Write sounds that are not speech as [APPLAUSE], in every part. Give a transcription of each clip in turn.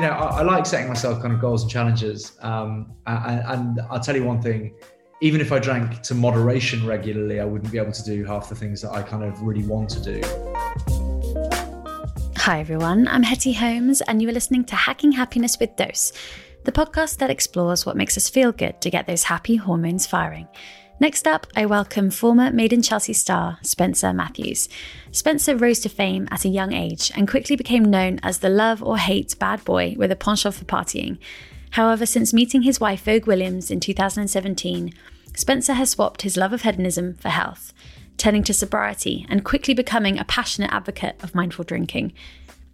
you know, I, I, like setting myself kind of goals and challenges. Um, and, and I'll tell you one thing: even if I drank to moderation regularly, I wouldn't be able to do half the things that I kind of really want to do. Hi everyone, I'm Hetty Holmes, and you are listening to Hacking Happiness with Dose, the podcast that explores what makes us feel good to get those happy hormones firing. Next up, I welcome former Made in Chelsea star Spencer Matthews. Spencer rose to fame at a young age and quickly became known as the love or hate bad boy with a penchant for partying. However, since meeting his wife Vogue Williams in 2017, Spencer has swapped his love of hedonism for health, turning to sobriety and quickly becoming a passionate advocate of mindful drinking.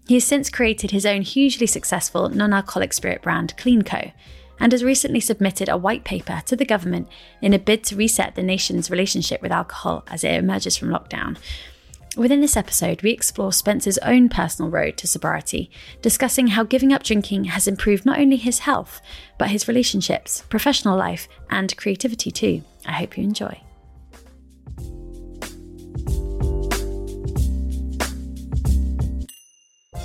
He has since created his own hugely successful non alcoholic spirit brand, CleanCo and has recently submitted a white paper to the government in a bid to reset the nation's relationship with alcohol as it emerges from lockdown. Within this episode, we explore Spencer's own personal road to sobriety, discussing how giving up drinking has improved not only his health, but his relationships, professional life, and creativity too. I hope you enjoy.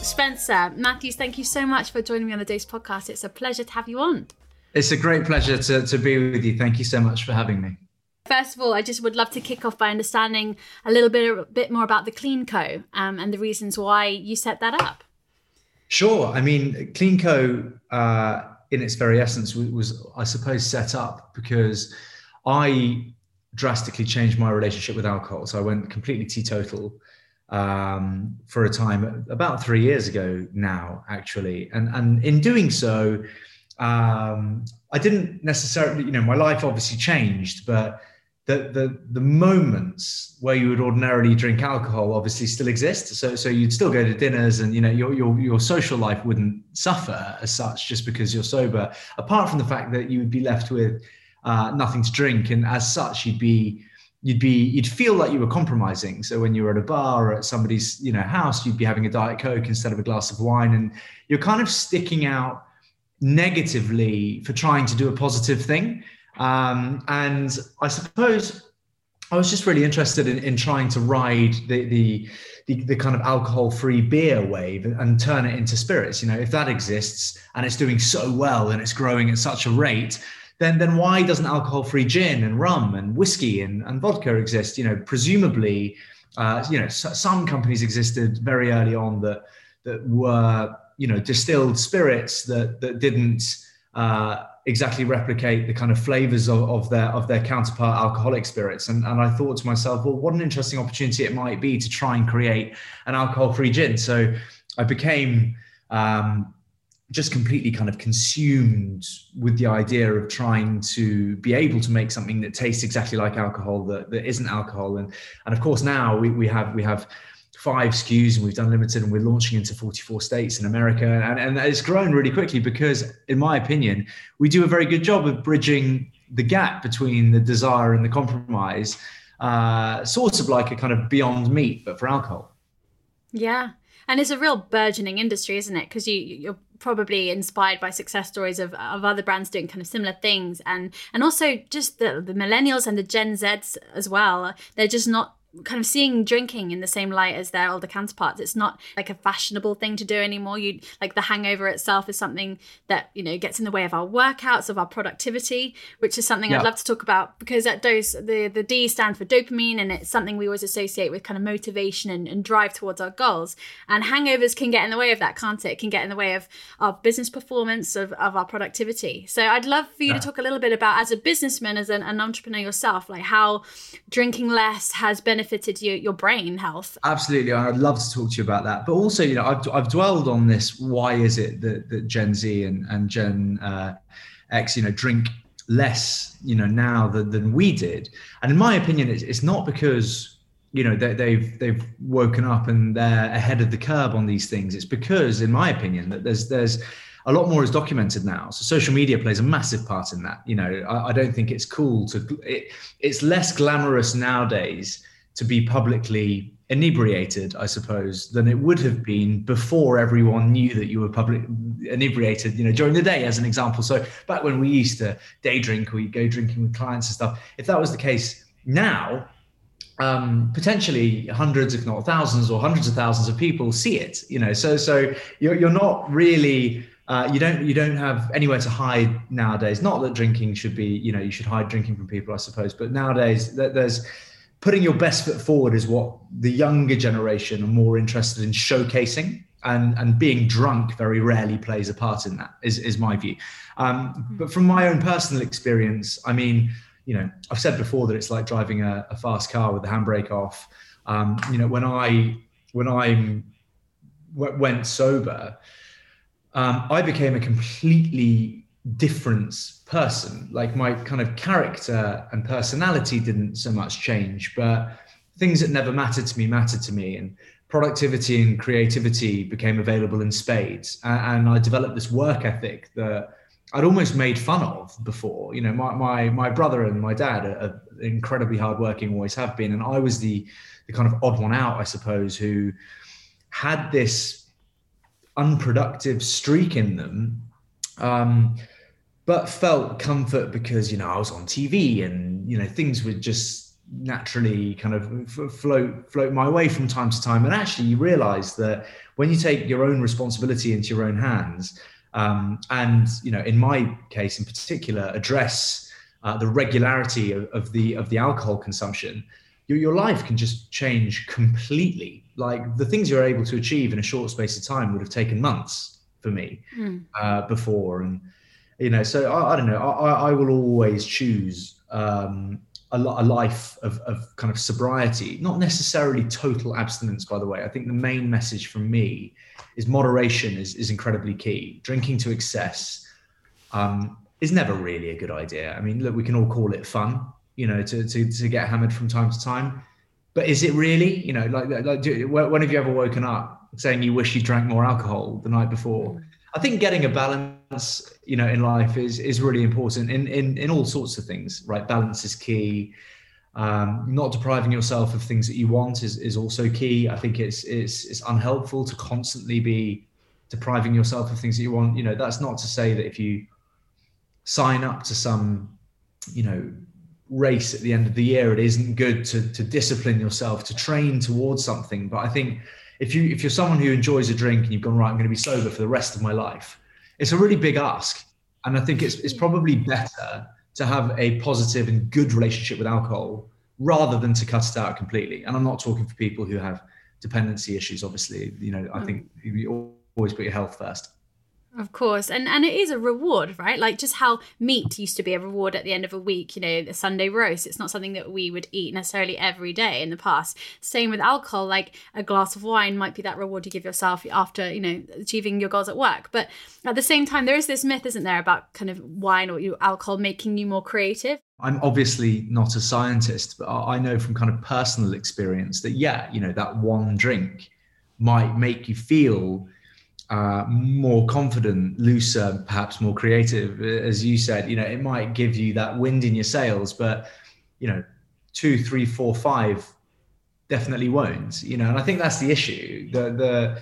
Spencer, Matthews, thank you so much for joining me on the Dose podcast. It's a pleasure to have you on. It's a great pleasure to, to be with you. Thank you so much for having me. First of all, I just would love to kick off by understanding a little bit a bit more about the CleanCo um, and the reasons why you set that up. Sure. I mean, CleanCo, uh, in its very essence, was, I suppose, set up because I drastically changed my relationship with alcohol. So I went completely teetotal um, for a time about three years ago now, actually. And, and in doing so, um, I didn't necessarily, you know, my life obviously changed, but the, the the moments where you would ordinarily drink alcohol obviously still exist. So so you'd still go to dinners, and you know your your your social life wouldn't suffer as such just because you're sober. Apart from the fact that you would be left with uh, nothing to drink, and as such you'd be you'd be you'd feel like you were compromising so when you were at a bar or at somebody's you know house you'd be having a diet coke instead of a glass of wine and you're kind of sticking out negatively for trying to do a positive thing. Um, and I suppose I was just really interested in, in trying to ride the, the, the, the kind of alcohol free beer wave and turn it into spirits. You know, if that exists and it's doing so well and it's growing at such a rate, then then why doesn't alcohol free gin and rum and whiskey and, and vodka exist? You know, presumably, uh, you know, some companies existed very early on that that were you know distilled spirits that that didn't uh, exactly replicate the kind of flavors of, of, their of their counterpart alcoholic spirits. And, and i thought to myself well what an interesting opportunity it might be to try and create an alcohol free gin. So i became um, just completely kind of consumed with the idea of trying to be able to make something that tastes exactly like alcohol that, that isn't alcohol. And and of course now we, we have we have five SKUs and we've done limited and we're launching into 44 states in America. And, and it's grown really quickly because, in my opinion, we do a very good job of bridging the gap between the desire and the compromise, uh, sort of like a kind of beyond meat, but for alcohol. Yeah. And it's a real burgeoning industry, isn't it? Because you, you're probably inspired by success stories of, of other brands doing kind of similar things and and also just the, the millennials and the gen z's as well they're just not kind of seeing drinking in the same light as their older counterparts. It's not like a fashionable thing to do anymore. You like the hangover itself is something that you know gets in the way of our workouts, of our productivity, which is something yeah. I'd love to talk about because at dose the the D stands for dopamine, and it's something we always associate with kind of motivation and, and drive towards our goals. And hangovers can get in the way of that, can't it? It can get in the way of our business performance, of, of our productivity. So I'd love for you yeah. to talk a little bit about as a businessman, as an, an entrepreneur yourself, like how drinking less has been benefited your, your brain health. Absolutely. I'd love to talk to you about that. But also, you know, I've, I've dwelled on this. Why is it that, that Gen Z and, and Gen uh, X, you know, drink less, you know, now than, than we did? And in my opinion, it's, it's not because you know they, they've they've woken up and they're ahead of the curve on these things it's because in my opinion that there's there's a lot more is documented now. So social media plays a massive part in that. You know, I, I don't think it's cool to. It, it's less glamorous nowadays to be publicly inebriated, I suppose, than it would have been before everyone knew that you were public inebriated, you know, during the day, as an example. So back when we used to day drink you go drinking with clients and stuff, if that was the case now, um, potentially hundreds, if not thousands or hundreds of thousands of people see it, you know, so, so you're, you're not really uh, you don't you don't have anywhere to hide nowadays. Not that drinking should be, you know, you should hide drinking from people, I suppose. But nowadays, there's putting your best foot forward is what the younger generation are more interested in showcasing, and and being drunk very rarely plays a part in that. Is is my view. Um, mm-hmm. but from my own personal experience, I mean, you know, I've said before that it's like driving a, a fast car with the handbrake off. Um, you know, when I when I went sober um, I became a completely different person. Like my kind of character and personality didn't so much change, but things that never mattered to me mattered to me. And productivity and creativity became available in spades. And, I developed this work ethic that I'd almost made fun of before. You know, my my, my brother and my dad are, incredibly hardworking, always have been. And I was the, the kind of odd one out, I suppose, who had this unproductive streak in them, um, but felt comfort because you know I was on TV and you know things would just naturally kind of float float my way from time to time. And actually, you realise that when you take your own responsibility into your own hands, um, and you know, in my case in particular, address uh, the regularity of, of the of the alcohol consumption, your, your life can just change completely. Like the things you're able to achieve in a short space of time would have taken months for me mm. uh, before. And, you know, so I, I don't know, I, I, will always choose um, a, a life of, of kind of sobriety, not necessarily total abstinence, by the way. I think the main message from me is moderation is, is incredibly key. Drinking to excess um, is never really a good idea. I mean, look, we can all call it fun you know, to, to, to get hammered from time to time. But is it really, you know, like, like do, when have you ever woken up saying you wish you drank more alcohol the night before? I think getting a balance, you know, in life is is really important in in in all sorts of things, right? Balance is key. Um, not depriving yourself of things that you want is is also key. I think it's it's it's unhelpful to constantly be depriving yourself of things that you want. You know, that's not to say that if you sign up to some, you know, race at the end of the year, it isn't good to to discipline yourself to train towards something. But I think if you if you're someone who enjoys a drink and you've gone right, I'm going to be sober for the rest of my life, it's a really big ask. And I think it's it's probably better to have a positive and good relationship with alcohol rather than to cut it out completely. And I'm not talking for people who have dependency issues. Obviously, you know, I mm. think you always put your health first. Of course. And and it is a reward, right? Like just how meat used to be a reward at the end of a week, you know, the Sunday roast. It's not something that we would eat necessarily every day in the past. Same with alcohol, like a glass of wine might be that reward you give yourself after, you know, achieving your goals at work. But at the same time, there is this myth, isn't there, about kind of wine or alcohol making you more creative? I'm obviously not a scientist, but I know from kind of personal experience that yeah, you know, that one drink might make you feel uh, more confident, looser, perhaps more creative. As you said, you know, it might give you that wind in your sails, but you know, two, three, four, five definitely won't. You know, and I think that's the issue. The the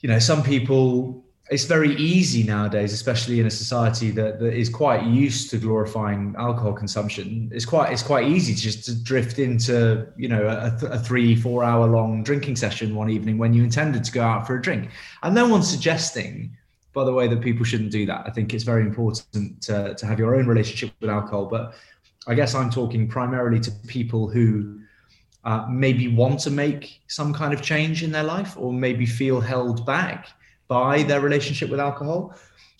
you know, some people it's very easy nowadays, especially in a society that, that is quite used to glorifying alcohol consumption. It's quite it's quite easy just to drift into you know a, a, three four hour long drinking session one evening when you intended to go out for a drink, and no one's suggesting, by the way, that people shouldn't do that. I think it's very important to to have your own relationship with alcohol, but I guess I'm talking primarily to people who. Uh, maybe want to make some kind of change in their life or maybe feel held back by their relationship with alcohol.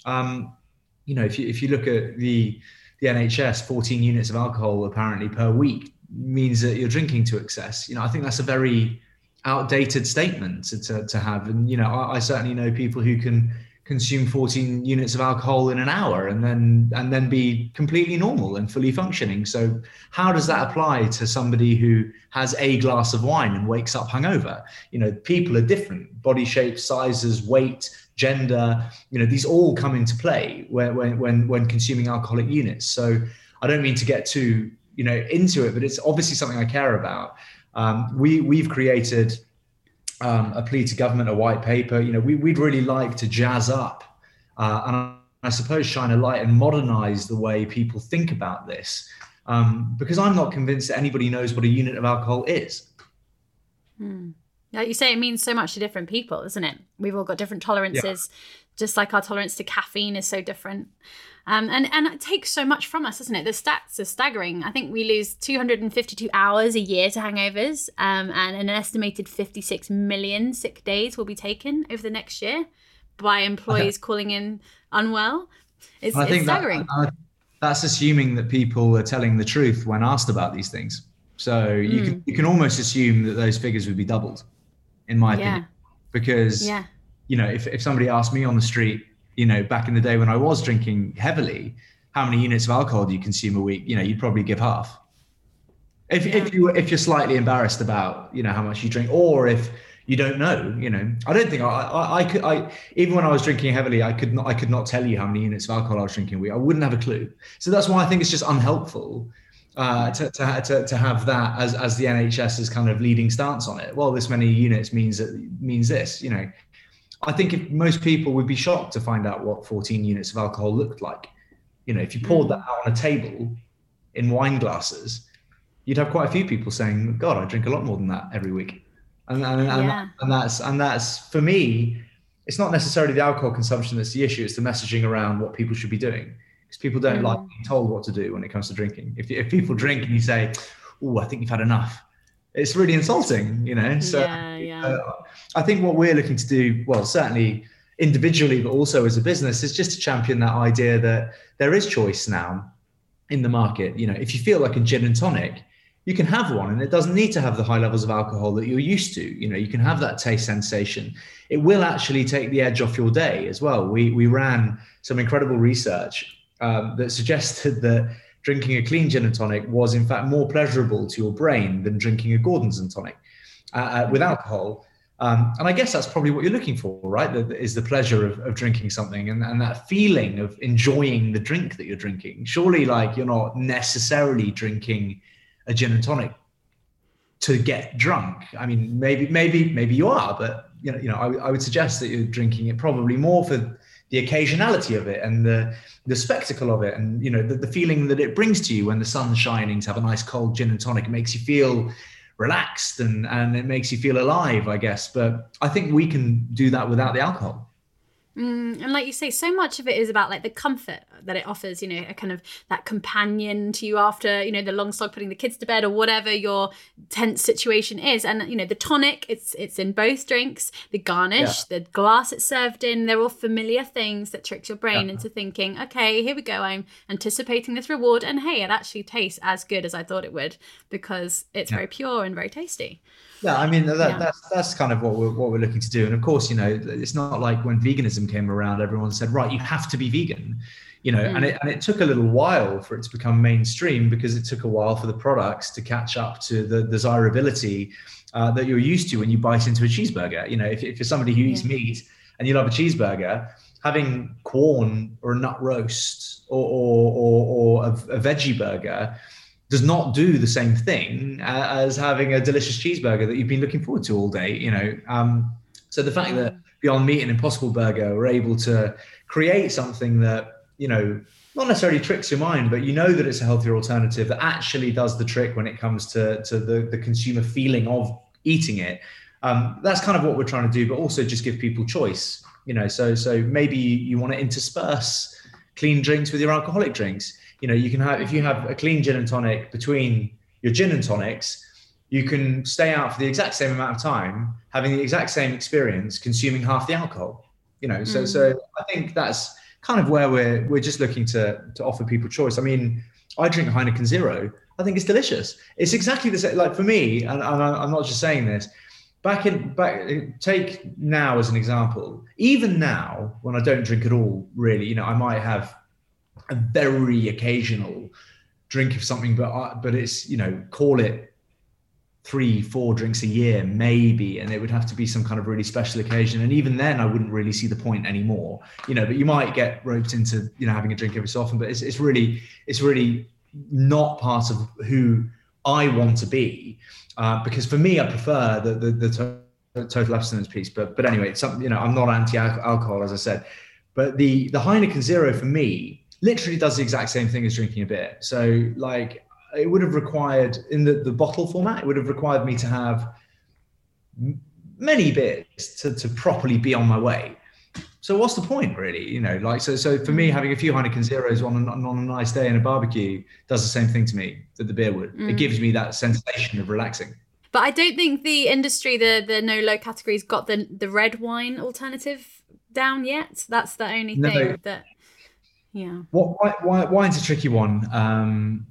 Um, you know, if you if you look at the the NHS, 14 units of alcohol apparently per week means that you're drinking to excess. You know, I think that's a very outdated statement to, to, to have. And, you know, I, I, certainly know people who can consume 14 units of alcohol in an hour and then and then be completely normal and fully functioning. So how does that apply to somebody who has a glass of wine and wakes up hungover? You know, people are different, body shapes, sizes, weight, gender, you know, these all come into play when when when consuming alcoholic units. So I don't mean to get too, you know, into it, but it's obviously something I care about. Um, we we've created um, a plea to government, a white paper. You know, we, would really like to jazz up uh, and I suppose shine a light and modernize the way people think about this. Um, because I'm not convinced that anybody knows what a unit of alcohol is. Hmm. Like you say, it means so much to different people, isn't it? We've all got different tolerances, yeah. Just like our tolerance to caffeine is so different. Um, and and it takes so much from us, doesn't it? The stats are staggering. I think we lose 252 hours a year to hangovers, um, and an estimated 56 million sick days will be taken over the next year by employees calling in unwell. It's, I think it's staggering. That, uh, that's assuming that people are telling the truth when asked about these things. So you mm. can you can almost assume that those figures would be doubled, in my yeah. opinion, because yeah. You know if if somebody asked me on the street you know, back in the day when I was drinking heavily, how many units of alcohol do you consume a week? You know, you'd probably give half. If, yeah. if you if you're slightly embarrassed about you know how much you drink, or if you don't know, you know, I don't think I, I, I could I even when I was drinking heavily, I could not I could not tell you how many units of alcohol I was drinking a week. I wouldn't have a clue. So that's why I think it's just unhelpful uh, to, to, to, to have that as, as the NHS's kind of leading stance on it. Well, this many units means that means this, you know. I think if most people would be shocked to find out what 14 units of alcohol looked like. You know, if you poured that out on a table in wine glasses, you'd have quite a few people saying, "God, I drink a lot more than that every week." And and, and, yeah. and that's and that's for me, it's not necessarily the alcohol consumption that's the issue. It's the messaging around what people should be doing because people don't mm. like being told what to do when it comes to drinking. If if people drink and you say, "Oh, I think you've had enough," it's really insulting, you know. So yeah, yeah. Uh, I think what we're looking to do, well, certainly individually, but also as a business, is just to champion that idea that there is choice now in the market. You know, if you feel like a gin and tonic, you can have one and it doesn't need to have the high levels of alcohol that you're used to. You know, you can have that taste sensation. It will actually take the edge off your day as well. We we ran some incredible research um, that suggested [LAUGHS] that drinking a clean gin and tonic was in fact more pleasurable to your brain than drinking a Gordon's and tonic uh, uh, with alcohol. Um, and I guess that's probably what you're looking for, right? That is the pleasure of, of drinking something and, and that feeling of enjoying the drink that you're drinking. Surely, like, you're not necessarily drinking a gin and tonic to get drunk. I mean, maybe, maybe, maybe you are, but you know, you know, I, I would suggest that you're drinking it probably more for the occasionality of it and the the spectacle of it and you know the, the feeling that it brings to you when the sun's shining to have a nice cold gin and tonic. It makes you feel relaxed and and it makes you feel alive i guess. But i think we can do that without the alcohol. Mm, and like you say, so much of it is about like the comfort that it offers, you know, a kind of that companion to you after, you know, the long slog putting the kids to bed or whatever your tense situation is. And, you know, the tonic, it's it's in both drinks, the garnish, yeah. the glass it's served in, they're all familiar things that trick your brain yeah. into thinking, okay, here we go, I'm anticipating this reward. And hey, it actually tastes as good as I thought it would because it's yeah. very pure and very tasty. Yeah, I mean that, yeah. that's that's kind of what we're what we're looking to do. And of course, you know, it's not like when veganism came around, everyone said, right, you have to be vegan. You know, mm. and it and it took a little while for it to become mainstream because it took a while for the products to catch up to the desirability uh, that you're used to when you bite into a cheeseburger. You know, if, if you're somebody who yeah. eats meat and you love a cheeseburger, having Quorn or a nut roast or or, or, or a, a veggie burger does not do the same thing as having a delicious cheeseburger that you've been looking forward to all day. You know, um, so the fact that Beyond Meat and Impossible Burger were able to create something that you know not necessarily tricks your mind, but you know that it's a healthier alternative that actually does the trick when it comes to to the the consumer feeling of eating it. Um, that's kind of what we're trying to do, but also just give people choice. You know, so so maybe you want to intersperse clean drinks with your alcoholic drinks you know, you can have if you have a clean gin and tonic between your gin and tonics, you can stay out for the exact same amount of time, having the exact same experience, consuming half the alcohol. You know, so mm. so I think that's kind of where we're we're just looking to to offer people choice. I mean, I drink Heineken Zero. I think it's delicious. It's exactly the same. Like for me, and, and I'm not just saying this. Back in back, take now as an example. Even now, when I don't drink at all, really, you know, I might have a very occasional drink of something, but I, but it's you know call it three four drinks a year maybe and it would have to be some kind of really special occasion. And even then i wouldn't really see the point anymore. You know but you might get roped into you know having a drink every so often but it's, it's really it's really not part of who i want to be. Uh, because for me i prefer the the, the to- total abstinence piece but but anyway something you know i'm not anti-alcohol as i said. But the the heineken zero for me literally does the exact same thing as drinking a beer. So like it would have required in the, the bottle format, it would have required me to have many beers to, to properly be on my way. So what's the point, really? You know, like so. So for me, having a few Heineken Zeros on a, on a nice day in a barbecue does the same thing to me that the beer would. Mm. It gives me that sensation of relaxing. But I don't think the industry, the the no low categories, got the the red wine alternative down yet. That's the only no, thing that. Yeah. What why, wine's a tricky one. Um,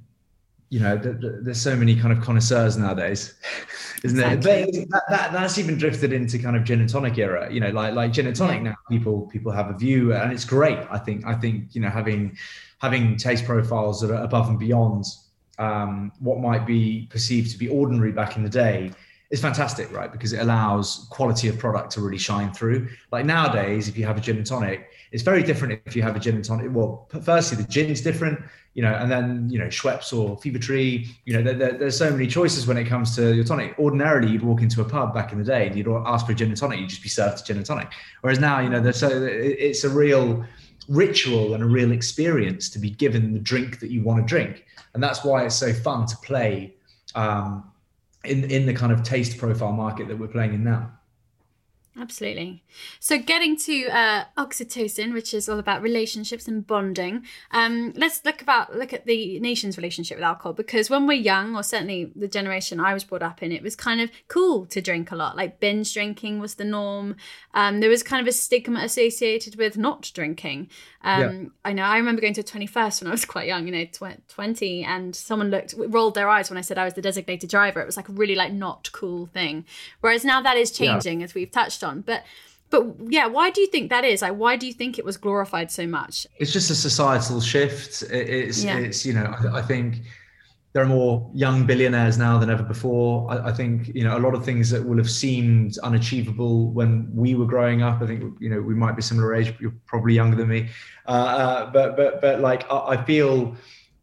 you know, the, the, there's so many kind of connoisseurs nowadays, [LAUGHS] isn't exactly. But that, that, that's even drifted into kind of gin and tonic era. You know, like like gin and tonic yeah. now, people people have a view, and it's great. I think I think you know having having taste profiles that are above and beyond um, what might be perceived to be ordinary back in the day is fantastic, right? Because it allows quality of product to really shine through. Like nowadays, if you have a gin and tonic, it's very different if you have a gin and tonic. Well, firstly, the gin's different, you know, and then, you know, Schweppes or Fever Tree, you know, there, there, there's so many choices when it comes to your tonic. Ordinarily, you'd walk into a pub back in the day and you'd ask for a gin and tonic, you'd just be served a gin and tonic. Whereas now, you know, there's so it's a real ritual and a real experience to be given the drink that you want to drink. And that's why it's so fun to play um, in, in the kind of taste profile market that we're playing in now. Absolutely. So, getting to uh, oxytocin, which is all about relationships and bonding. Um, let's look about look at the nation's relationship with alcohol because when we're young, or certainly the generation I was brought up in, it was kind of cool to drink a lot. Like binge drinking was the norm. Um, there was kind of a stigma associated with not drinking. Um, yeah. I know. I remember going to a twenty first when I was [LAUGHS] quite young, you know, tw- twenty, and someone looked rolled their eyes when I said I was the designated driver. It was like a really like not cool thing. Whereas now that is changing, yeah. as we've touched on. But but yeah, why do you think that is? Like, why do you think it was glorified so much? It's just a societal shift. It's yeah. it's you know I, I, think there are more young billionaires now than ever before. I, I, think you know a lot of things that will have seemed unachievable when we were growing up. I think you know we might be similar age. But you're probably younger than me, uh, uh, but but but like I, I feel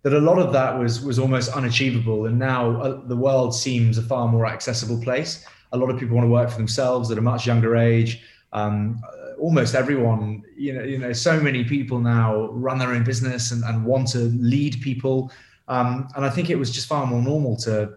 that a lot of that was was almost unachievable and now uh, the world seems a far more accessible place a lot of people want to work for themselves at a much younger age. Um, almost everyone, you know, you know, so many people now run their own business and, and want to lead people. Um, and I think it was just far more normal to,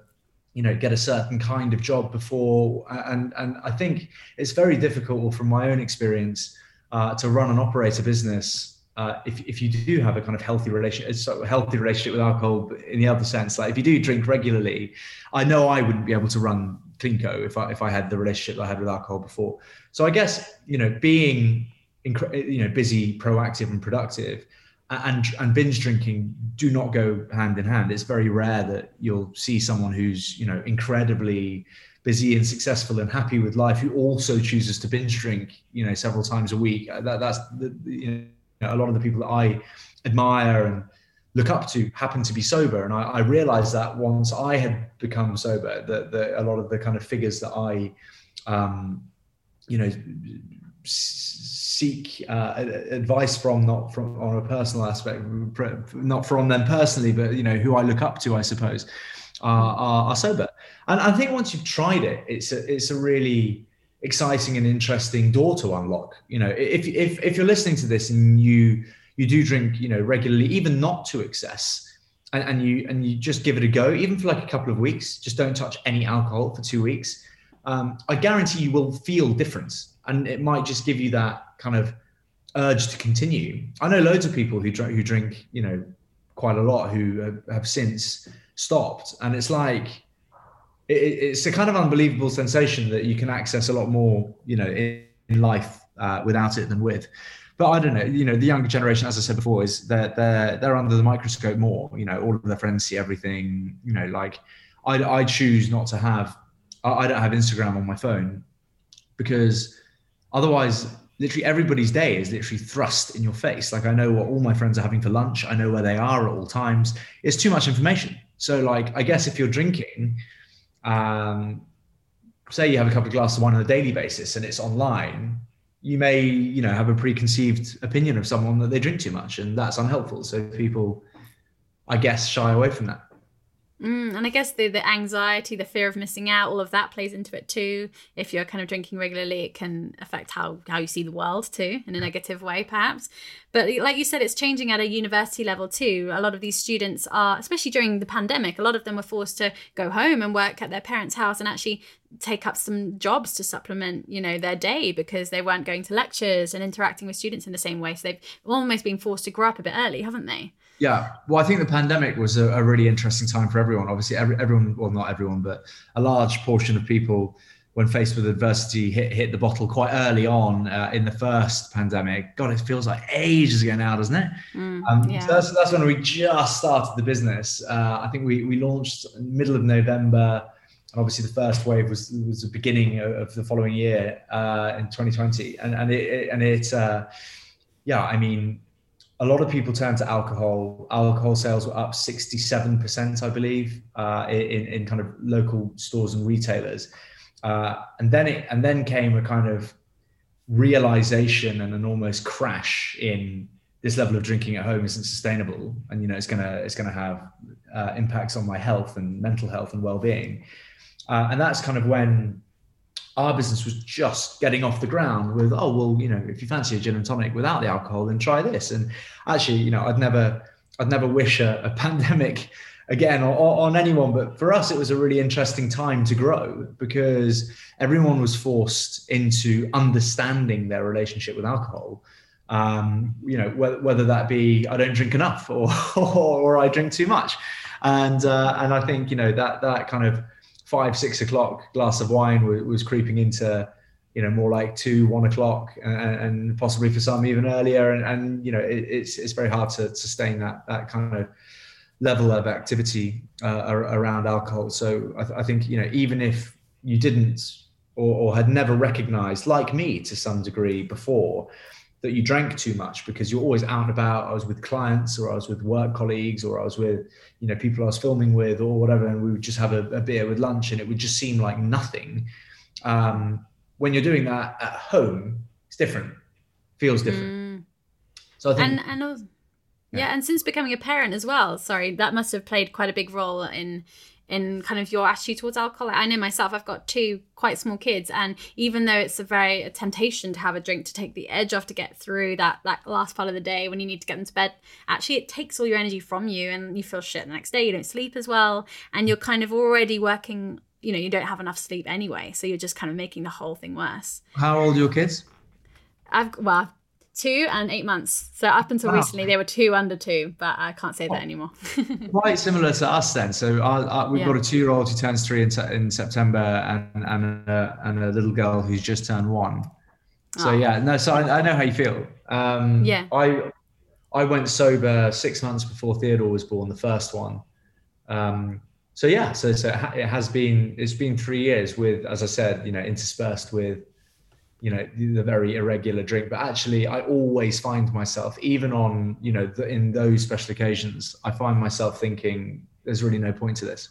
you know, get a certain kind of job before. And and I think it's very difficult from my own experience uh, to run and operate a business uh, if, if you do have a kind of healthy relationship, of healthy relationship with alcohol in the other sense, like if you do drink regularly, I know I wouldn't be able to run Cleanco if I, if I had the relationship that I had with alcohol before. So I guess, you know, being, you know, busy, proactive and productive and, and binge drinking do not go hand in hand. It's very rare that you'll see someone who's, you know, incredibly busy and successful and happy with life who also chooses to binge drink, you know, several times a week. That, that's the, you know, a lot of the people that I admire and look up to happen to be sober. And I, I realized that once I had become sober, that, that, a lot of the kind of figures that I, um, you know, seek uh, advice from, not from on a personal aspect, not from them personally, but you know, who I look up to, I suppose, are, are, are sober. And I think once you've tried it, it's a, it's a really exciting and interesting door to unlock. You know, if if if you're listening to this and you you do drink, you know, regularly, even not to excess, and, and you and you just give it a go, even for like a couple of weeks, just don't touch any alcohol for two weeks. Um, I guarantee you will feel difference, and it might just give you that kind of urge to continue. I know loads of people who drink, who drink, you know, quite a lot who have, since stopped, and it's like it, it's a kind of unbelievable sensation that you can access a lot more, you know, in, in life uh, without it than with. But I don't know, you know, the younger generation, as I said before, is they're they're they're under the microscope more. You know, all of their friends see everything. You know, like I I choose not to have I don't have Instagram on my phone because otherwise literally everybody's day is literally thrust in your face. Like I know what all my friends are having for lunch. I know where they are at all times. It's too much information. So like I guess if you're drinking, um, say you have a couple of glasses of wine on a daily basis and it's online, you may, you know, have a preconceived opinion of someone that they drink too much, and that's unhelpful. So people, I guess, shy away from that. Mm, and I guess the the anxiety, the fear of missing out, all of that plays into it too. If you're kind of drinking regularly, it can affect how how you see the world too, in a negative way, perhaps. But like you said, it's changing at a university level too. A lot of these students are, especially during the pandemic, a lot of them were forced to go home and work at their parents' house, and actually take up some jobs to supplement you know their day because they weren't going to lectures and interacting with students in the same way so they've almost been forced to grow up a bit early haven't they yeah. Well i think the pandemic was a, a really interesting time for everyone. Obviously every, everyone well not everyone but a large portion of people when faced with adversity hit hit the bottle quite early on uh, in the first pandemic. God it feels like ages ago now doesn't it? Mm, um, yeah. so that's, that's when we just started the business. Uh, i think we we launched middle of november and obviously the first wave was was the beginning of the following year uh, in 2020, and and it and it uh, yeah, I mean, a lot of people turned to alcohol. Alcohol sales were up 67 percent, I believe, uh, in in kind of local stores and retailers, uh, and then it and then came a kind of realization and an almost crash in this level of drinking at home isn't sustainable. And you know it's gonna it's gonna have uh, impacts on my health and mental health and well-being. Uh, and that's kind of when our business was just getting off the ground with, oh, well, you know, if you fancy a gin and tonic without the alcohol, then try this. And actually, you know, I'd never, I'd never wish a, a [LAUGHS] pandemic again or, or on anyone, but for us, it was a really interesting time to grow because everyone was forced into understanding their relationship with alcohol. Um, you know, whether, whether that be I don't drink enough or, [LAUGHS] or, or I drink too much. And, uh, and I think, you know, that, that kind of, five six o'clock glass of wine was, was creeping into you know more like two one o'clock and, and possibly for some even earlier. And, and you know it, it's it's very hard to sustain that that kind of level of activity uh, around alcohol. So I, th- I, think you know even if you didn't or, or had never recognized like me to some degree before that you drank too much because you're always out and about. I was with clients or I was with work colleagues or I was with, you know, people I was filming with or whatever. And we would just have a, a beer with lunch and it would just seem like nothing. Um, when you're doing that at home, it's different, feels different. Mm. So I think. And, and also, yeah. yeah, and since becoming a parent as well, sorry, that must have played quite a big role in in kind of your attitude towards alcohol. I know myself, I've got two quite small kids, and even though it's a very a temptation to have a drink to take the edge off to get through that that last part of the day when you need to get them to bed, actually it takes all your energy from you, and you feel shit the next day. You don't sleep as well, and you're kind of already working. You know, you don't have enough sleep anyway, so you're just kind of making the whole thing worse. How old are your kids? I've well, two and eight months. So up until wow. recently, they were two under two, but I can't say that oh. anymore. [LAUGHS] Quite similar to us then. So our, our, we've yeah. got a two-year-old who turns three in, in September, and and a, and a little girl who's just turned one. So oh. yeah, no. So I, I, know how you feel. Um, yeah. I I went sober six months before Theodore was born, the first one. Um, so yeah, so, so it has been it's been three years with, as I said, you know, interspersed with you know the very irregular drink but actually i always find myself even on you know the, in those special occasions i find myself thinking there's really no point to this.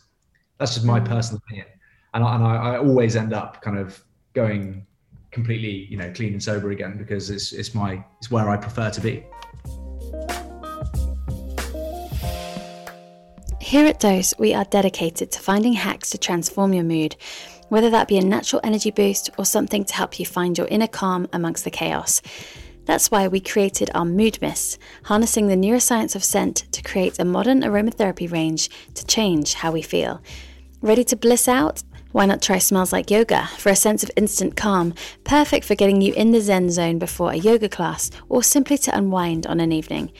That's just my mm. personal opinion. And I, and I, I always end up kind of going completely you know clean and sober again because it's it's my it's where i prefer to be. Here at Dose, we are dedicated to finding hacks to transform your mood whether that be a natural energy boost or something to help you find your inner calm amongst the chaos. That's why we created our Mood Mists, harnessing the neuroscience of scent to create a modern aromatherapy range to change how we feel. Ready to bliss out? Why not try Smells Like Yoga for a sense of instant calm, perfect for getting you in the Zen zone before a yoga class or simply to unwind on an evening.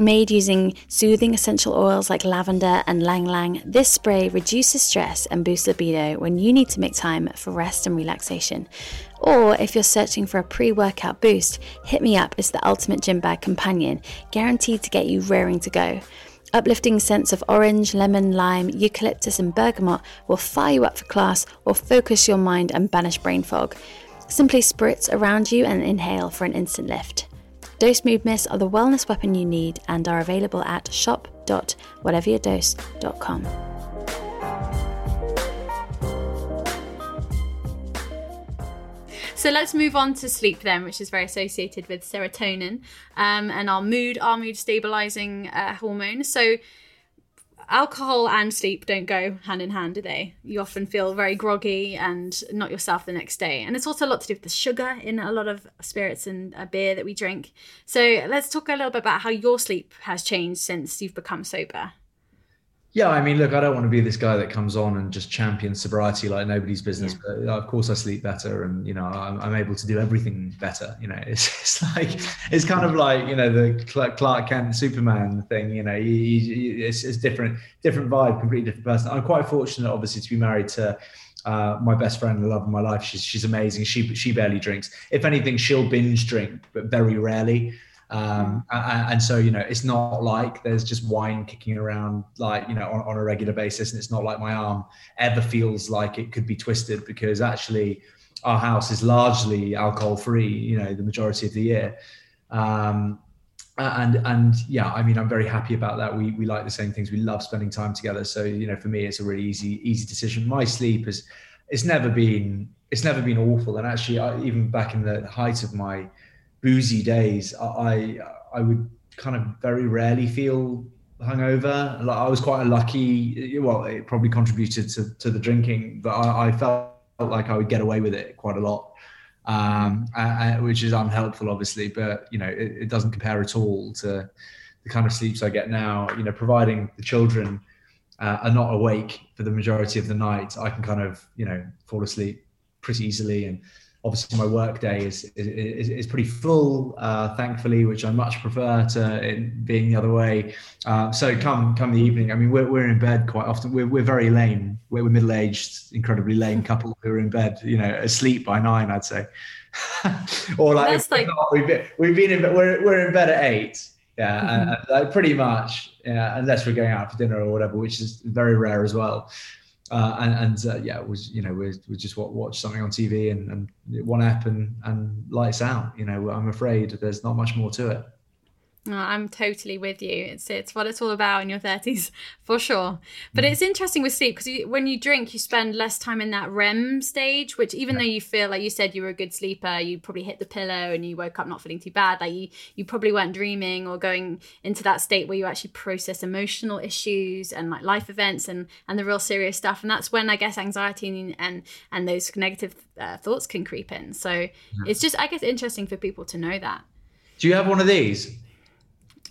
Made using soothing essential oils like lavender and ylang ylang, this spray reduces stress and boosts libido when you need to make time for rest and relaxation. Or if you're searching for a pre workout boost, Hit Me Up is the ultimate gym bag companion, guaranteed to get you raring to go. Uplifting scents of orange, lemon, lime, eucalyptus, and bergamot will fire you up for class or focus your mind and banish brain fog. Simply spritz around you and inhale for an instant lift. Dose Mood Mists are the wellness weapon you need and are available at shop.whateveryourdose.com. So let's move on to sleep then, which is very associated with serotonin um, and our mood, our mood stabilizing uh, hormone. So alcohol and sleep don't go hand in hand, do they? You often feel very groggy and not yourself the next day. And it's also a lot to do with the sugar in a lot of spirits and beer that we drink. So let's talk a little bit about how your sleep has changed since you've become sober. Yeah, I mean, look, I don't want to be this guy that comes on and just champions sobriety like nobody's business. Yeah. But of course, I sleep better, and you know, I'm, I'm, able to do everything better. You know, [LAUGHS] it's, it's like it's kind of like you know the Clark Kent Superman thing. You know, you, you, it's, it's different, different vibe, completely different person. I'm quite fortunate, obviously, to be married to uh, my best friend, the love of my life. She's she's amazing. She she barely drinks. If anything, she'll binge drink, but very rarely. Um, and, and, so, you know, it's not like there's just wine kicking around like, you know, on, on, a regular basis. And it's not like my arm ever feels like it could be twisted because actually our house is largely alcohol free, you know, the majority of the year. Um, and and yeah, I mean, I'm very happy about that. We we like the same things. We love spending time together. So you know, for me, it's a really easy easy decision. My sleep is it's never been it's never been awful. And actually, I, even back in the height of my boozy days, I I would kind of very rarely feel hungover. Like I was quite lucky. Well, it probably contributed to, to the drinking, but I, I felt like I would get away with it quite a lot, um, which is unhelpful, obviously. But you know, it, it, doesn't compare at all to the kind of sleeps I get now. You know, providing the children uh, are not awake for the majority of the night, I can kind of you know fall asleep pretty easily and obviously my work day is is, is pretty full uh, thankfully which i much prefer to it being the other way. Uh, so come come the evening i mean we're, we're in bed quite often. We're, we're very lame. We're, we're middle-aged incredibly lame couple who are in bed you know asleep by nine i'd say. [LAUGHS] Or like, like... Not, we've been, we've been in we're, we're in bed at eight. Yeah mm-hmm. and, and, like pretty much yeah unless we're going out for dinner or whatever which is very rare as well uh, and, and uh, yeah, was you know we we just watch something on TV and, and one app and and lights out. You know, I'm afraid there's not much more to it. Oh, I'm totally with you. It's it's what it's all about in your 30s [LAUGHS] for sure. But mm. it's interesting with sleep because when you drink, you spend less time in that REM stage. Which even yeah. though you feel like you said you were a good sleeper, you probably hit the pillow and you woke up not feeling too bad. Like you you probably weren't dreaming or going into that state where you actually process emotional issues and like life events and and the real serious stuff. And that's when I guess anxiety and and, and those negative uh, thoughts can creep in. So yeah. it's just I guess interesting for people to know that. Do you have one of these?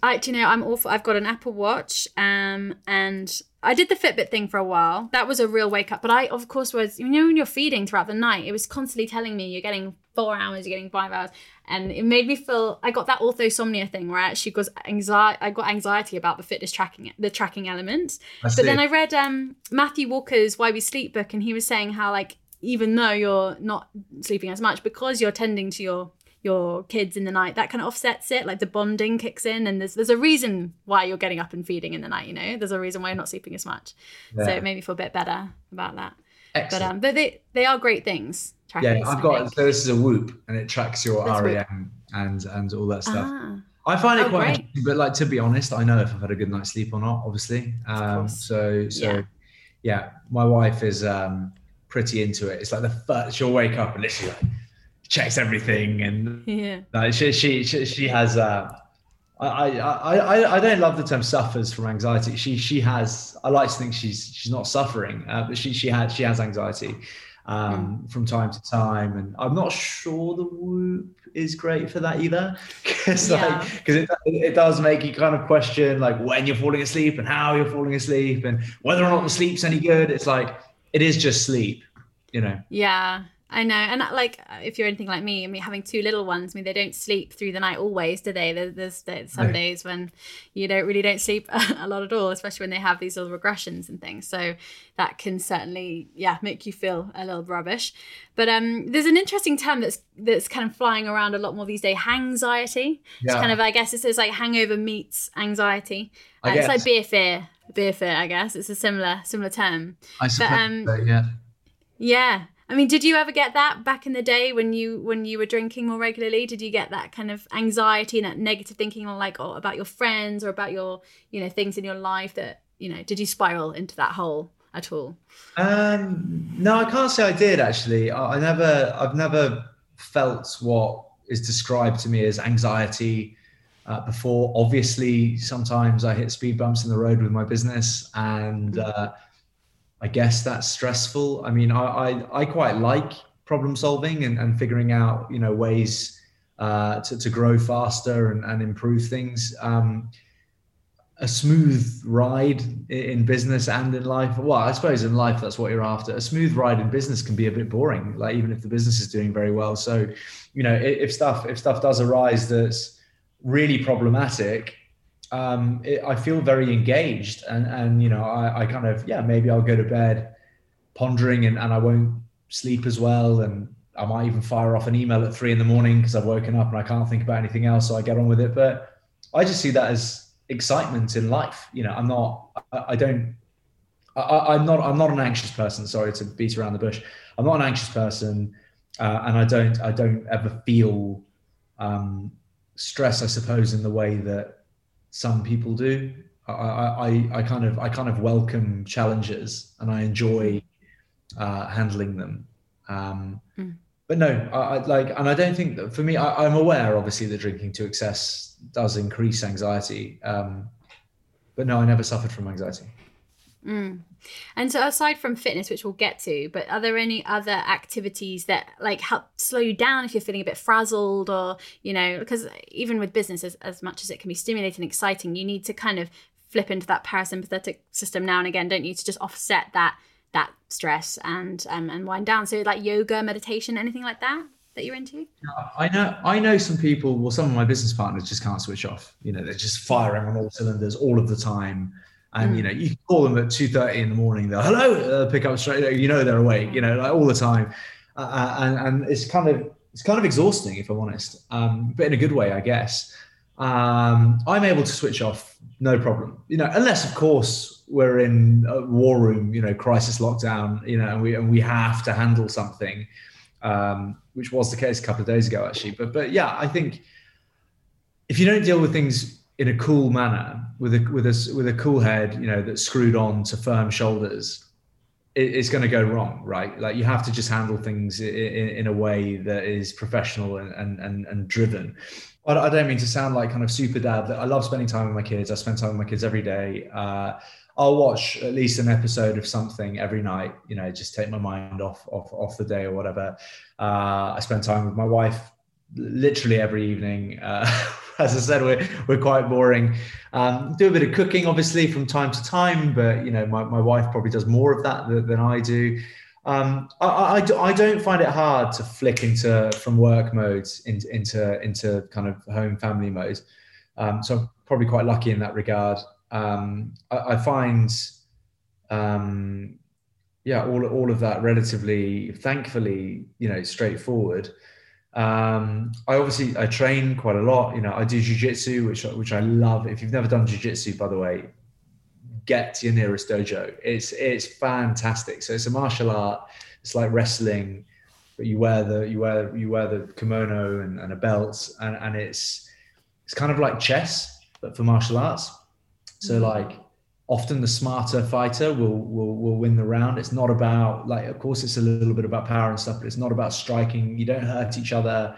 I, do you know, I'm awful. I've got an Apple Watch, um, and I did the Fitbit thing for a while. That was a real wake up. But I, of course, was you know when you're feeding throughout the night, it was constantly telling me you're getting four hours, you're getting five hours, and it made me feel. I got that orthosomnia thing where I actually got anxiety. I got anxiety about the fitness tracking, the tracking element. But then I read um, Matthew Walker's Why We Sleep book, and he was saying how like even though you're not sleeping as much because you're tending to your your kids in the night that kind of offsets it like the bonding kicks in and there's there's a reason why you're getting up and feeding in the night you know there's a reason why you're not sleeping as much yeah. so it made me feel a bit better about that Excellent. but um but they they are great things yeah i've got so this is a whoop and it tracks your rem and and all that stuff ah. I find it oh, quite interesting, but like to be honest, I know if I've had a good night's sleep or not, obviously. Um, so so yeah. yeah. my wife is um, pretty into it. It's like the first she'll wake up and literally like checks everything and yeah no, she, she she she has uh I, I, I, I don't love the term suffers from anxiety. She she has. I like to think she's she's not suffering, uh, but she she has she has anxiety um, mm. from time to time, and I'm not sure the Whoop is great for that either, [LAUGHS] because yeah. like because it it does make you kind of question like when you're falling asleep and how you're falling asleep and whether or not the sleep's any good. It's like it is just sleep, you know. Yeah, I know, and uh, like if you're anything like me, I mean, having two little ones, I mean, they don't sleep through the night always, do they? There's, there's some days when you don't really don't sleep [LAUGHS] a lot at all, especially when they have these little regressions and things. So that can certainly, yeah, make you feel a little rubbish. But um, there's an interesting term that's that's kind of flying around a lot more these days: hangxiety. Yeah. It's kind of, I guess, it's, it's like hangover meets anxiety. Uh, it's like beer fear, beer fear. I guess it's a similar similar term. I suppose, but, um, yeah. Yeah. I mean, did you ever get that back in the day when you when you were drinking more regularly? Did you get that kind of anxiety and that negative thinking on like oh, about your friends or about your you know things in your life that you know did you spiral into that hole at all? Um, no, I can't say I did actually. I, I never I've never felt what is described to me as anxiety uh, before. Obviously, sometimes I hit speed bumps in the road with my business and. Uh, I guess that's stressful. I mean, I, I, I quite like problem solving and, and figuring out, you know, ways uh, to, to grow faster and, and improve things. Um, a smooth ride in business and in life. Well, I suppose in life that's what you're after. A smooth ride in business can be a bit boring, like even if the business is doing very well. So, you know, if stuff if stuff does arise that's really problematic, um, it, I feel very engaged, and and you know, I, I kind of yeah maybe I'll go to bed pondering and, and I won't sleep as well and I might even fire off an email at three in the morning because I've woken up and I can't think about anything else, so I get on with it. But I just see that as excitement in life. You know, I'm not, I, I don't, I, am not, I'm not an anxious person. Sorry to beat around the bush. I'm not an anxious person, uh, and I don't, I don't ever feel um, stress. I suppose in the way that some people do. I, I, I kind of, I kind of welcome challenges, and I enjoy uh, handling them. Um, mm. But no, I, I, like, and I don't think that for me, I, am aware, obviously, that drinking to excess does increase anxiety. Um, but no, I never suffered from anxiety. Mm. And so, aside from fitness, which we'll get to, but are there any other activities that like help slow you down if you're feeling a bit frazzled, or you know, because even with business, as, as much as it can be stimulating and exciting, you need to kind of flip into that parasympathetic system now and again, don't you, to just offset that that stress and um, and wind down. So, like yoga, meditation, anything like that that you're into? I know I know some people. Well, some of my business partners just can't switch off. You know, they're just firing on all cylinders all of the time. And you know, you call them at two thirty in the morning. They're hello, uh, pick up straight. You know, they're awake. You know, like all the time, uh, uh, and and it's kind of it's kind of exhausting if I'm honest, um, but in a good way, I guess. Um, I'm able to switch off, no problem. You know, unless of course we're in a war room, you know, crisis lockdown, you know, and we and we have to handle something um, which was the case a couple of days ago actually. But but yeah, I think if you don't deal with things in a cool manner, with a with a with a cool head, you know, that's screwed on to firm shoulders, it, it's going to go wrong, right? Like you have to just handle things in, in a way that is professional and and and, and driven. I don't mean to sound like kind of super dad. I love spending time with my kids. I spend time with my kids every day. Uh, I'll watch at least an episode of something every night. You know, just take my mind off off off the day or whatever. Uh, I spend time with my wife literally every evening. Uh, [LAUGHS] as I said, we're we're quite boring. Um, do a bit of cooking, obviously, from time to time, but you know, my, my wife probably does more of that than, than I do. Um, I, I, I, don't find it hard to flick into from work modes into into, into kind of home family mode. Um, so I'm probably quite lucky in that regard um, I, I, find, um, yeah, all all of that relatively, thankfully, you know, straightforward. Um, I obviously I train quite a lot. You know, I do jujitsu, which which I love. If you've never done jujitsu, by the way, get to your nearest dojo. It's it's fantastic. So it's a martial art. It's like wrestling, but you wear the you wear you wear the kimono and, and a belt, and and it's it's kind of like chess, but for martial arts. So mm-hmm. like often the smarter fighter will, will will win the round. It's not about like of course it's a little bit about power and stuff, but it's not about striking. You don't hurt each other.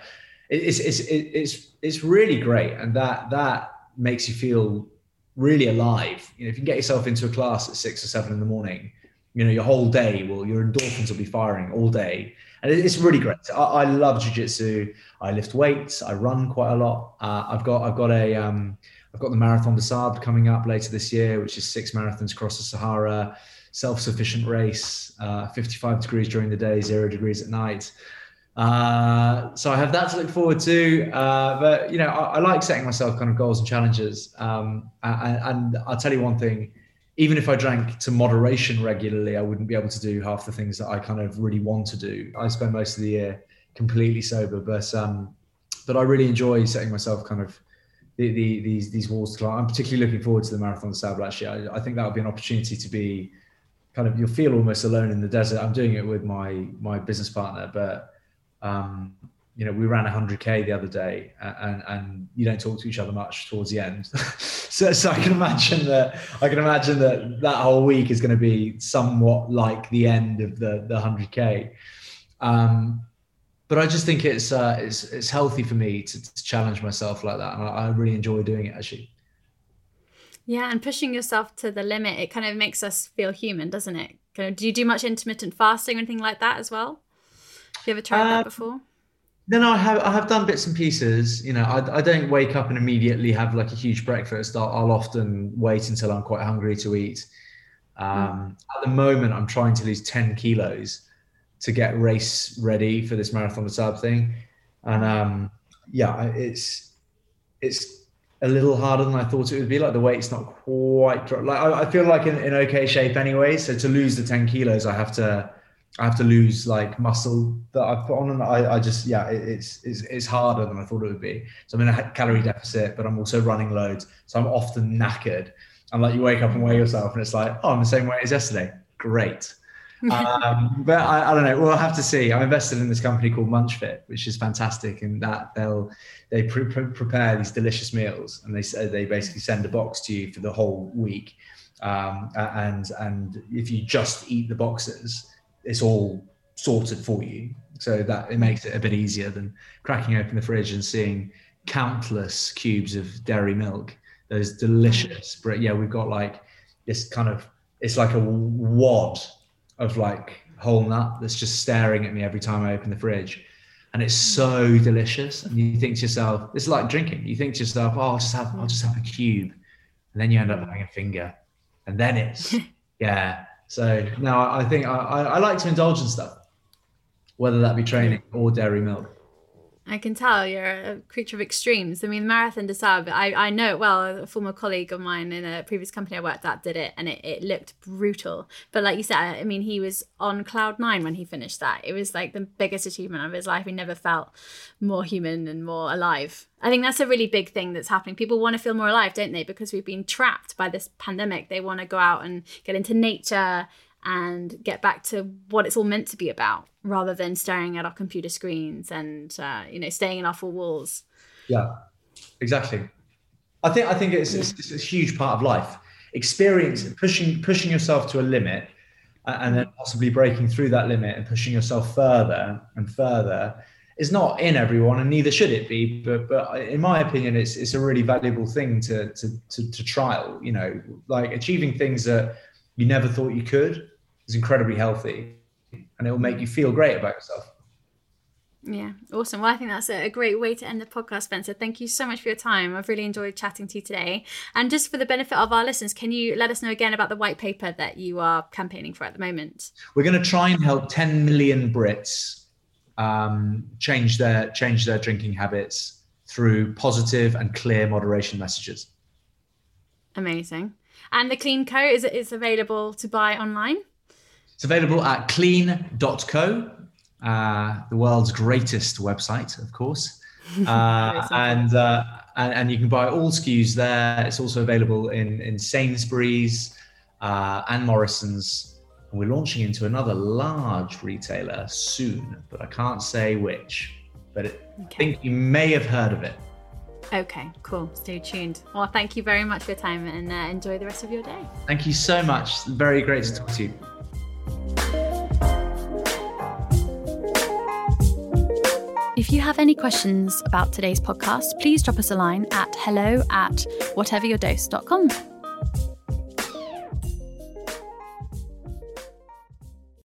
It's it's it's it's really great, and that that makes you feel really alive. You know, if you get yourself into a class at six or seven in the morning, you know your whole day will your endorphins will be firing all day, and it's really great. I, I love jujitsu. I lift weights. I run quite a lot. Uh, I've got I've got a um, I've got the Marathon des Sables coming up later this year, which is six marathons across the Sahara, self-sufficient race, uh, 55 degrees during the day, zero degrees at night. Uh, so I have that to look forward to. Uh, but you know, I, I, like setting myself kind of goals and challenges. Um, and, and, I'll tell you one thing: even if I drank to moderation regularly, I wouldn't be able to do half the things that I kind of really want to do. I spend most of the year completely sober, but um, but I really enjoy setting myself kind of the, the, these these walls to climb. I'm particularly looking forward to the Marathon Sable. Actually, I, I think that would be an opportunity to be kind of you'll feel almost alone in the desert. I'm doing it with my my business partner, but um, you know we ran 100k the other day, and and you don't talk to each other much towards the end. [LAUGHS] so, so I can imagine that I can imagine that that whole week is going to be somewhat like the end of the the 100k. Um, but I just think it's uh, it's it's healthy for me to, to challenge myself like that, and I, I, really enjoy doing it actually. Yeah, and pushing yourself to the limit, it kind of makes us feel human, doesn't it? Kind of, do you do much intermittent fasting or anything like that as well? Have you ever tried uh, that before? No, no, I have I have done bits and pieces. You know, I, I don't wake up and immediately have like a huge breakfast. I'll, I'll often wait until I'm quite hungry to eat. Um, mm. At the moment, I'm trying to lose ten kilos to get race ready for this marathon the thing, and um, yeah, it's it's a little harder than I thought it would be. Like the weight's not quite like I, I feel like in, in okay shape anyway. So to lose the ten kilos, I have to I have to lose like muscle that I've put on, and I, I just yeah, it, it's it's it's harder than I thought it would be. So I'm in a calorie deficit, but I'm also running loads, so I'm often knackered. And like you wake up and weigh yourself, and it's like, oh, I'm the same weight as yesterday. Great. Um, but I, I, don't know. We'll have to see. I'm invested in this company called Munchfit, which is fantastic, and that they'll they pre- pre- prepare these delicious meals, and they say they basically send a box to you for the whole week. Um, and and if you just eat the boxes, it's all sorted for you. So that it makes it a bit easier than cracking open the fridge and seeing countless cubes of dairy milk. Those delicious, but yeah, we've got like this kind of it's like a wad of like whole nut that's just staring at me every time I open the fridge. And it's mm. so delicious. And you think to yourself, it's like drinking. You think to yourself, oh, I'll just have I'll just have a cube. And then you end up mm. having a finger. And then it's [LAUGHS] yeah, so no, I think I, I like to indulge in stuff, whether that be training or dairy milk. I can tell you're a creature of extremes. I mean, Marathon des Sables, I, I know it well. A former colleague of mine in a previous company I worked at did it, and it, it looked brutal. But like you said, I mean, he was on cloud nine when he finished that. It was like the biggest achievement of his life. He never felt more human and more alive. I think that's a really big thing that's happening. People want to feel more alive, don't they? Because we've been trapped by this pandemic. They want to go out and get into nature and get back to what it's all meant to be about rather than staring at our computer screens and uh, you know staying in our four walls. Yeah exactly. I think i think it's, it's, it's, a huge part of life. Experience pushing pushing yourself to a limit and then possibly breaking through that limit and pushing yourself further and further is not in everyone and neither should it be but but in my opinion it's it's a really valuable thing to to to, to trial you know like achieving things that you never thought you could is incredibly healthy and it will make you feel great about yourself. Yeah, awesome. Well, I think that's a great way to end the podcast, Spencer. Thank you so much for your time. I've really enjoyed chatting to you today. And just for the benefit of our listeners, can you let us know again about the white paper that you are campaigning for at the moment? We're going to try and help 10 million Brits um, change their change their drinking habits through positive and clear moderation messages. Amazing. And the Clean Co is it's available to buy online. It's available at clean.co, uh, the world's greatest website, of course. [LAUGHS] Uh, and, uh, and, and you can buy all SKUs there. It's also available in in Sainsbury's uh, and Morrison's. And we're launching into another large retailer soon, but I can't say which. But it, okay. I think you may have heard of it. Okay, cool. Stay tuned. Well, thank you very much for your time and uh, enjoy the rest of your day. Thank you so much. Very great to talk to you. If you have any questions about today's podcast, please drop us a line at hello at whateveryourdose.com.